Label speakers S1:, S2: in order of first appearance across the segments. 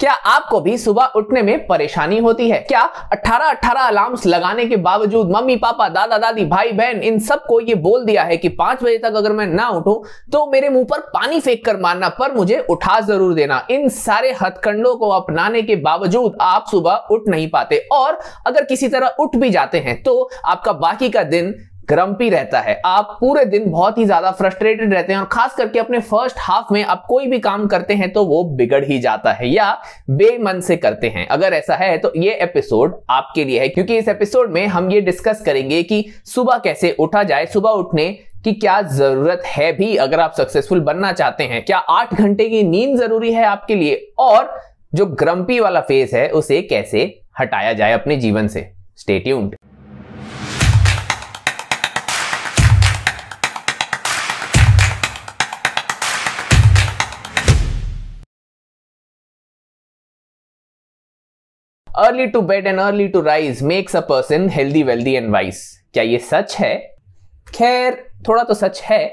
S1: क्या आपको भी सुबह उठने में परेशानी होती है? क्या 18-18 अलार्म्स लगाने के बावजूद मम्मी, पापा, दादा, दादी, भाई, बहन, इन सबको ये बोल दिया है कि पाँच बजे तक अगर मैं ना उठूं तो मेरे मुँह पर पानी फेंक कर मारना, पर मुझे उठा ज़रूर देना। इन सारे हथकंडों को अपनाने के बावजूद आप सुबह उठ नहीं पाते। और अगर किसी तरह उठ भी जाते हैं तो आपका बाकी का दिन ग्रम्पी रहता है। आप पूरे दिन बहुत ही ज़्यादा फ्रस्ट्रेटेड रहते हैं और खास करके अपने फ़र्स्ट हाफ़ में आप कोई भी काम करते हैं तो वो बिगड़ ही जाता है या बेमन से करते हैं। अगर ऐसा है तो ये एपिसोड आपके लिए है, क्योंकि इस एपिसोड में हम ये डिस्कस करेंगे कि सुबह कैसे उठा जाए, सुबह उठने की क्या ज़रूरत है भी अगर आप सक्सेसफुल बनना चाहते हैं। क्या आठ घंटे की नींद ज़रूरी है आपके लिए? और जो ग्रम्पी वाला फ़ेज़ है, उसे कैसे हटाया जाए अपने जीवन से? Stay tuned early to bed and early to rise makes a person healthy wealthy and wise क्या ये सच है? खैर, थोड़ा तो सच है,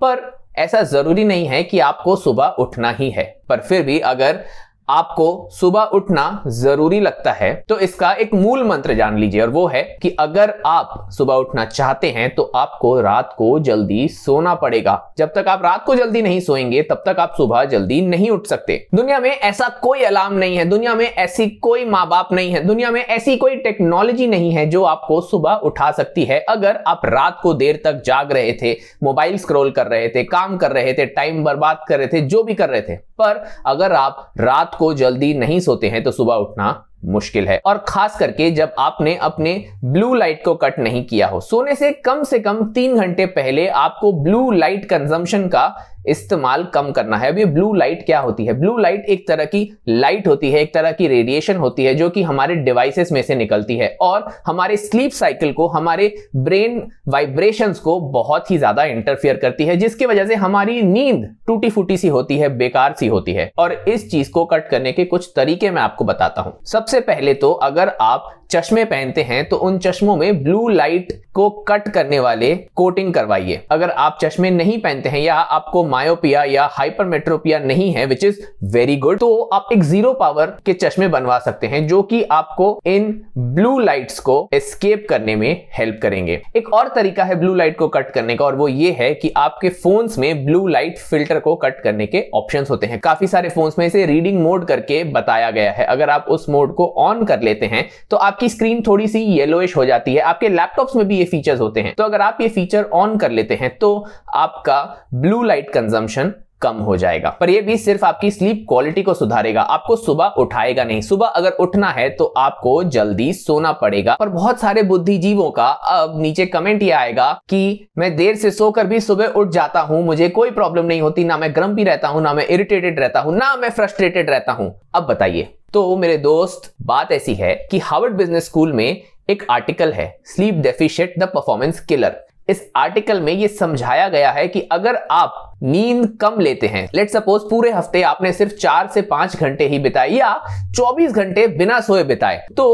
S1: पर ऐसा ज़रूरी नहीं है कि आपको सुबह उठना ही है। पर फिर भी अगर आपको सुबह उठना ज़रूरी लगता है तो इसका एक मूल मंत्र जान लीजिए, और वो है कि अगर आप सुबह उठना चाहते हैं तो आपको रात को जल्दी सोना पड़ेगा। जब तक आप रात को जल्दी नहीं सोएँगे, तब तक आप सुबह जल्दी नहीं उठ सकते। दुनिया में ऐसा कोई अलार्म नहीं है, दुनिया में ऐसी कोई माँ बाप नहीं है, दुनिया में ऐसी कोई टेक्नोलॉजी नहीं है जो आपको सुबह उठा सकती है। अगर आप रात को देर तक जाग रहे थे, मोबाइल स्क्रोल कर रहे थे, काम कर रहे थे, टाइम बर्बाद कर रहे थे, जो भी कर रहे थे, पर अगर आप रात को जल्दी नहीं सोते हैं तो सुबह उठना मुश्किल है। और खास करके जब आपने अपने ब्लू लाइट को कट नहीं किया हो। सोने से कम से कम तीन घंटे पहले आपको ब्लू लाइट कंजम्पशन का इस्तेमाल कम करना है। अब ये ब्लू लाइट क्या होती है? ब्लू लाइट एक तरह की लाइट होती है, एक तरह की रेडिएशन होती है, जो कि हमारे डिवाइसेस में से निकलती है। और हमारे स्लीप साइकिल को, हमारे ब्रेन वाइब्रेशंस को बहुत ही ज़्यादा इंटरफियर करती है, जिसकी वजह से हमारी नींद टूटी फूटी सी होती है, बेकार सी होती है। और इस चीज़ को कट करने के कुछ तरीके मैं आपको बताता हूँ। सबसे पहले तो अगर आप चश्मे पहनते हैं तो उन चश्मों में ब्लू लाइट को कट करने वाले कोटिंग करवाइए। अगर आप चश्मे नहीं पहनते हैं, या आपको मायोपिया या हाइपरमेट्रोपिया नहीं है विच इज़ वेरी गुड तो आप एक ज़ीरो पावर के चश्मे बनवा सकते हैं, जो कि आपको इन ब्लू लाइट्स को एस्केप करने में हेल्प करेंगे। एक और तरीका है ब्लू लाइट को कट करने का, और वो ये है कि आपके फोन्स में ब्लू लाइट फ़िल्टर को कट करने के ऑप्शन होते हैं। काफ़ी सारे फोन्स में इसे रीडिंग मोड करके बताया गया है। अगर आप उस मोड को ऑन कर लेते हैं तो आपकी स्क्रीन थोड़ी सी येलोइश हो जाती है। आपके लैपटॉप्स में भी ये फीचर्स होते हैं। तो अगर आप ये फीचर ऑन कर लेते हैं तो आपका ब्लू लाइट कंजम्पशन कम हो जाएगा। पर यह भी सिर्फ़ आपकी स्लीप क्वालिटी को सुधारेगा, आपको सुबह उठाएगा नहीं। सुबह अगर उठना है तो आपको जल्दी सोना पड़ेगा। पर बहुत सारे बुद्धिजीवों का अब नीचे कमेंट ये आएगा कि मैं देर से सोकर भी सुबह उठ जाता हूँ, मुझे कोई प्रॉब्लम नहीं होती, ना मैं गर्म भी रहता हूँ, ना मैं इरिटेटेड रहता हूँ, ना मैं फ्रस्ट्रेटेड रहता हूँ। अब बताइए तो मेरे दोस्त, बात ऐसी है कि हार्वर्ड बिज़नेस स्कूल में एक आर्टिकल है sleep deficit the performance killer इस आर्टिकल में ये समझाया गया है कि अगर आप नींद कम लेते हैं लेट सपोज़ पूरे हफ़्ते आपने सिर्फ़ चार से पाँच घंटे ही बिताए या 24 घंटे बिना सोए बिताए तो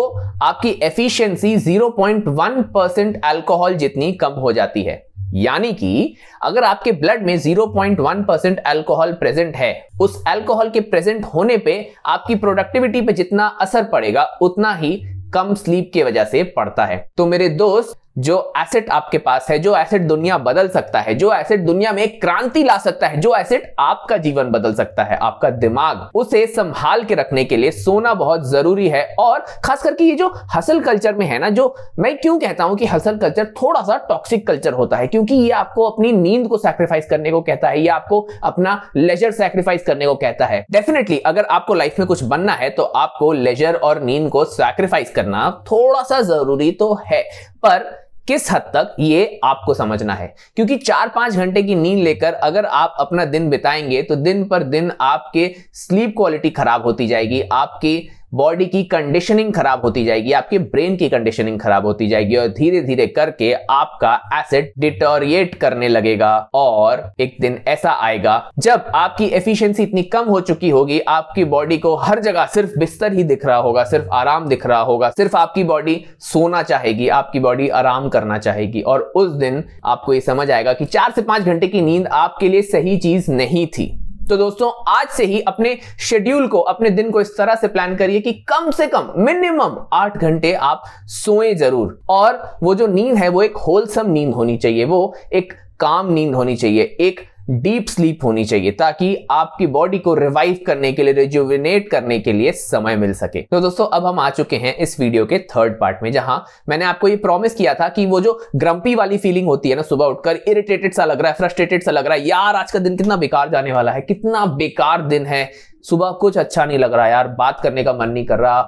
S1: आपकी एफिशिएंसी 0.1 परसेंट एल्कोहल जितनी कम हो जाती है। यानी कि अगर आपके ब्लड में 0.1 परसेंट एल्कोहल प्रेजेंट है, उस एल्कोहल के प्रेजेंट होने पे आपकी प्रोडक्टिविटी पे जितना असर पड़ेगा, उतना ही कम स्लीप की वजह से पड़ता है। तो मेरे दोस्त जो एसेट आपके पास है, जो एसेट दुनिया बदल सकता है, जो एसेट दुनिया में क्रांति ला सकता है, जो एसेट आपका जीवन बदल सकता है, आपका दिमाग, उसे संभाल के रखने के लिए सोना बहुत ज़रूरी है। और खास करके ये जो हसल कल्चर में है ना, जो मैं क्यों कहता हूँ कि हसल कल्चर थोड़ा सा टॉक्सिक कल्चर होता है, क्योंकि ये आपको अपनी नींद को सैक्रिफाइस करने को कहता है, ये आपको अपना लेजर सैक्रिफाइस करने को कहता है। डेफिनेटली अगर आपको लाइफ में कुछ बनना है तो आपको लेजर और नींद को सैक्रिफाइस करना थोड़ा सा ज़रूरी तो है, पर किस हद तक ये आपको समझना है? क्योंकि चार पाँच घंटे की नींद लेकर अगर आप अपना दिन बिताएँगे तो दिन पर दिन आपके स्लीप क्वालिटी खराब होती जाएगी, आपकी बॉडी की कंडीशनिंग खराब होती जाएगी, आपके ब्रेन की कंडीशनिंग खराब होती जाएगी और धीरे धीरे करके आपका एसिड डिटोरिएट करने लगेगा और एक दिन ऐसा आएगा, जब आपकी एफिशिएंसी इतनी कम हो चुकी होगी, आपकी बॉडी को हर जगह सिर्फ़ बिस्तर ही दिख रहा होगा, सिर्फ़ आराम दिख रहा होगा, सिर्फ़ आपकी बॉडी सोना चाहेगी, आपकी बॉडी आराम करना चाहेगी और उस दिन आपको ये समझ आएगा कि चार से पाँच घंटे की नींद आपके लिए सही चीज़ नहीं थी। तो दोस्तों, आज से ही अपने शेड्यूल को, अपने दिन को इस तरह से प्लान करिए कि कम से कम मिनिमम आठ घंटे आप सोए ज़रूर। और वो जो नींद है, वो एक होलसम नींद होनी चाहिए, वो एक काम नींद होनी चाहिए, एक डीप स्लीप होनी चाहिए ताकि आपकी बॉडी को रिवाइव करने के लिए, रिजुविनेट करने के लिए समय मिल सके। तो दोस्तों, अब हम आ चुके हैं इस वीडियो के थर्ड पार्ट में, जहाँ मैंने आपको ये प्रॉमिस किया था कि वो जो ग्रम्पी वाली फीलिंग होती है ना, सुबह उठकर इरिटेटेड सा लग रहा है फ्रस्ट्रेटेड सा लग रहा है, यार, आज का दिन कितना बेकार जाने वाला है, कितना बेकार दिन है, सुबह कुछ अच्छा नहीं लग रहा, यार, बात करने का मन नहीं कर रहा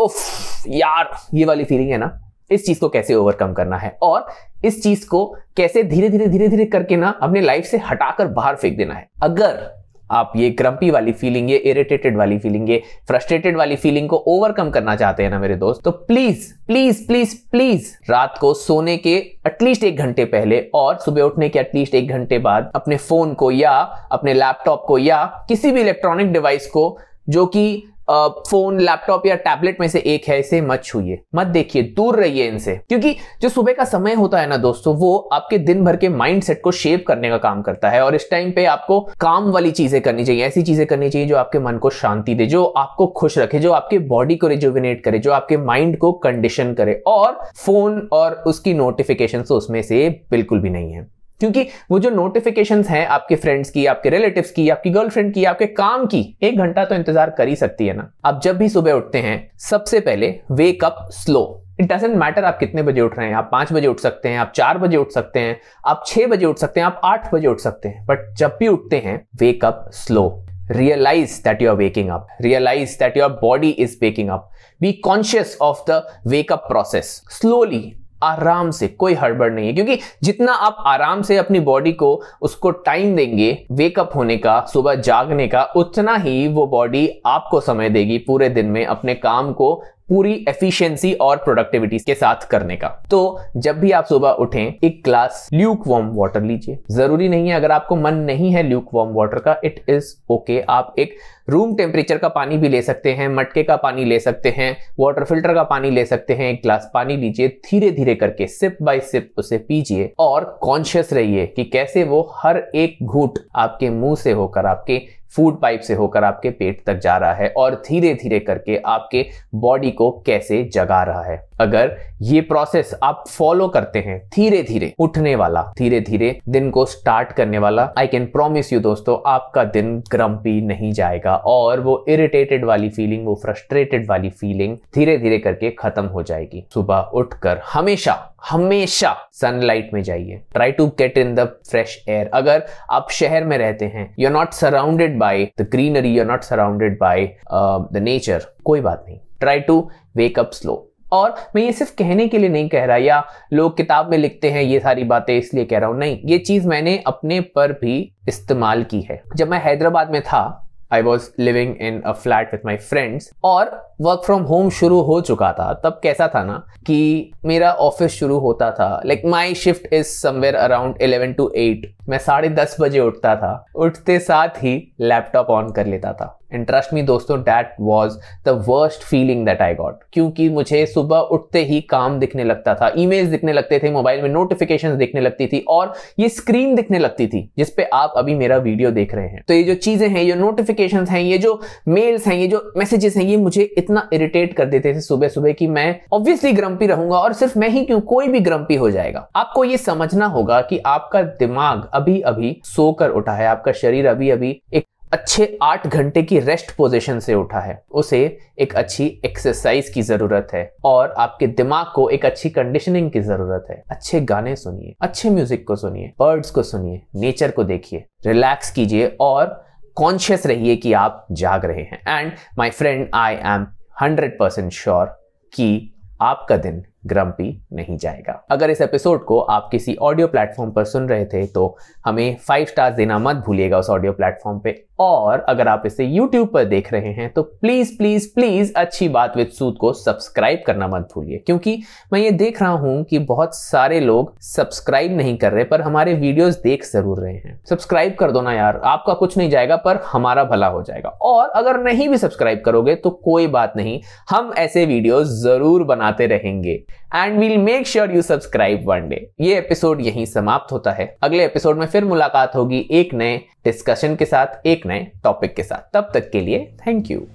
S1: उफ, यार, ये वाली फीलिंग है ना इस चीज़ को कैसे ओवरकम करना है? और इस चीज़ को कैसे धीरे धीरे धीरे धीरे करके ना अपने लाइफ से हटाकर बाहर फेंक देना है? अगर आप ये क्रम्पी वाली फीलिंग ये इरिटेटेड वाली फीलिंग ये फ्रस्ट्रेटेड वाली फीलिंग को ओवरकम करना चाहते हैं ना मेरे दोस्त तो प्लीज़ प्लीज़ प्लीज़ प्लीज़ रात को सोने के एटलीस्ट एक घंटे पहले और सुबह उठने के एटलीस्ट एक घंटे बाद अपने फ़ोन को या अपने लैपटॉप को या किसी भी इलेक्ट्रॉनिक डिवाइस को जो कि फ़ोन, लैपटॉप या टैबलेट में से एक है, इसे मत छूइए। मत देखिए, दूर रहिए इनसे। क्योंकि जो सुबह का समय होता है ना दोस्तों, वो आपके दिन भर के माइंड सेट को शेप करने का काम करता है। और इस टाइम पे आपको काम वाली चीज़ें करनी चाहिए, ऐसी चीज़ें करनी चाहिए जो आपके मन को शांति दे, जो आपको खुश रखे, जो आपके बॉडी को रिजुविनेट करे, जो आपके माइंड को कंडीशन करे। और फ़ोन और उसकी नोटिफिकेशन उसमें से बिल्कुल भी नहीं है। क्योंकि वो जो नोटिफिकेशन है आपके फ्रेंड्स की, आपके रिलेटिव की, आपकी गर्लफ्रेंड की, आपके काम की, एक घंटा तो इंतज़ार कर ही सकती है ना। आप जब भी सुबह उठते हैं, सबसे पहले wake up slow it doesn't matter आप कितने बजे उठ रहे हैं, आप पाँच बजे उठ सकते हैं, आप चार बजे उठ सकते हैं, आप छह बजे उठ सकते हैं, आप आठ बजे उठ सकते हैं। बट जब भी उठते हैं wake up slow realise that you are waking up realise that your body is waking up be conscious of the wake up process slowly आराम से, कोई हड़बड़ नहीं है। क्योंकि जितना आप आराम से अपनी बॉडी को, उसको टाइम देंगे वेकअप होने का, सुबह जागने का, उतना ही वो बॉडी आपको समय देगी पूरे दिन में अपने काम को पूरी एफिशिएंसी और प्रोडक्टिविटी के साथ करने का। तो जब भी आप सुबह उठें, एक ग्लास ल्यूक वार्म वाटर लीजिए। ज़रूरी नहीं है, अगर आपको मन नहीं है ल्यूक वार्म वाटर का इट इज़ ओके आप एक रूम टेम्परेचर का पानी भी ले सकते हैं, मटके का पानी ले सकते हैं वाटर फ़िल्टर का पानी ले सकते हैं, एक ग्लास पानी लीजिए धीरे धीरे करके सिप बाय सिप उसे पीजिए और कॉन्शियस रहिए कि कैसे वो हर एक घूट आपके मुँह से होकर, आपके फ़ूड पाइप से होकर आपके पेट तक जा रहा है और धीरे धीरे करके आपके बॉडी को कैसे जगा रहा है। अगर ये प्रोसेस आप फॉलो करते हैं धीरे धीरे उठने वाला धीरे धीरे दिन को स्टार्ट करने वाला आई कैन प्रोमिस यू दोस्तों, आपका दिन ग्रम्पी नहीं जाएगा और वो इरिटेटेड वाली फीलिंग वो फ्रस्ट्रेटेड वाली फीलिंग धीरे धीरे करके खत्म हो जाएगी। सुबह उठकर हमेशा हमेशा सनलाइट में जाइए। Try to get in the fresh air अगर आप शहर में रहते हैं you are not surrounded by the greenery you are not surrounded by the nature कोई बात नहीं। Try to wake up slow और मैं ये सिर्फ़ कहने के लिए नहीं कह रहा, या लोग किताब में लिखते हैं, ये सारी बातें इसलिए कह रहा हूँ, नहीं। ये चीज़ मैंने अपने पर भी इस्तेमाल की है। जब मैं हैदराबाद में था I was living in a flat with my friends और वर्क फ्रॉम होम शुरू हो चुका था। तब कैसा था ना कि मेरा ऑफ़िस शुरू होता था। Like my shift is somewhere around eleven to eight मैं साढ़े दस बजे उठता था। उठते साथ ही लैपटॉप ऑन कर लेता था। एंड ट्रस्ट मी दोस्तों that was the worst feeling that I got क्योंकि मुझे सुबह उठते ही काम दिखने लगता था ईमेल्स दिखने लगते थे मोबाइल में नोटिफिकेशंस दिखने लगती थी, और ये स्क्रीन दिखने लगती थी जिसपे आप अभी मेरा वीडियो देख रहे हैं। तो ये जो चीज़ें हैं, ये नोटिफिकेशन हैं, ये जो मेल्स हैं, ये जो मैसेजेस हैं, ये मुझे इतना इरिटेट कर देते थे सुबह सुबह कि मैं ऑब्वियसली ग्रम्पी रहूँगा और सिर्फ़ मैं ही क्यों, कोई भी ग्रम्पी हो जाएगा। आपको ये समझना होगा कि आपका दिमाग अभी अभी सोकर उठा है, आपका शरीर अभी अभी एक अच्छे आठ घंटे की रेस्ट पोजीशन से उठा है। उसे एक अच्छी एक्सरसाइज की ज़रूरत है और आपके दिमाग को एक अच्छी कंडीशनिंग की ज़रूरत है। अच्छे गाने सुनिए, अच्छे म्यूज़िक को सुनिए बर्ड्स को सुनिए नेचर को देखिए रिलैक्स कीजिए और कॉन्शियस रहिए कि आप जाग रहे हैं। And my friend I am hundred percent sure कि आपका दिन ग्रम्पी नहीं जाएगा। अगर इस एपिसोड को आप किसी ऑडियो प्लेटफॉर्म पर सुन रहे थे तो हमें फाइव स्टार्स देना मत भूलिएगा उस ऑडियो प्लेटफॉर्म पे। और अगर आप इसे यूट्यूब पर देख रहे हैं तो प्लीज़ प्लीज़ प्लीज़ अच्छी बात विद सूद को सब्सक्राइब करना मत भूलिए। क्योंकि मैं ये देख रहा हूँ कि बहुत सारे लोग सब्सक्राइब नहीं कर रहे, पर हमारे वीडियोस देख ज़रूर रहे हैं। सब्सक्राइब कर दो ना यार, आपका कुछ नहीं जाएगा, पर हमारा भला हो जाएगा। और अगर नहीं भी सब्सक्राइब करोगे तो कोई बात नहीं, हम ऐसे वीडियो ज़रूर बनाते रहेंगे। And we'll make sure you subscribe one day ये एपिसोड यहीं समाप्त होता है। अगले एपिसोड में फिर मुलाकात होगी एक नए डिस्कशन के साथ, एक नए टॉपिक के साथ। तब तक के लिए थैंक यू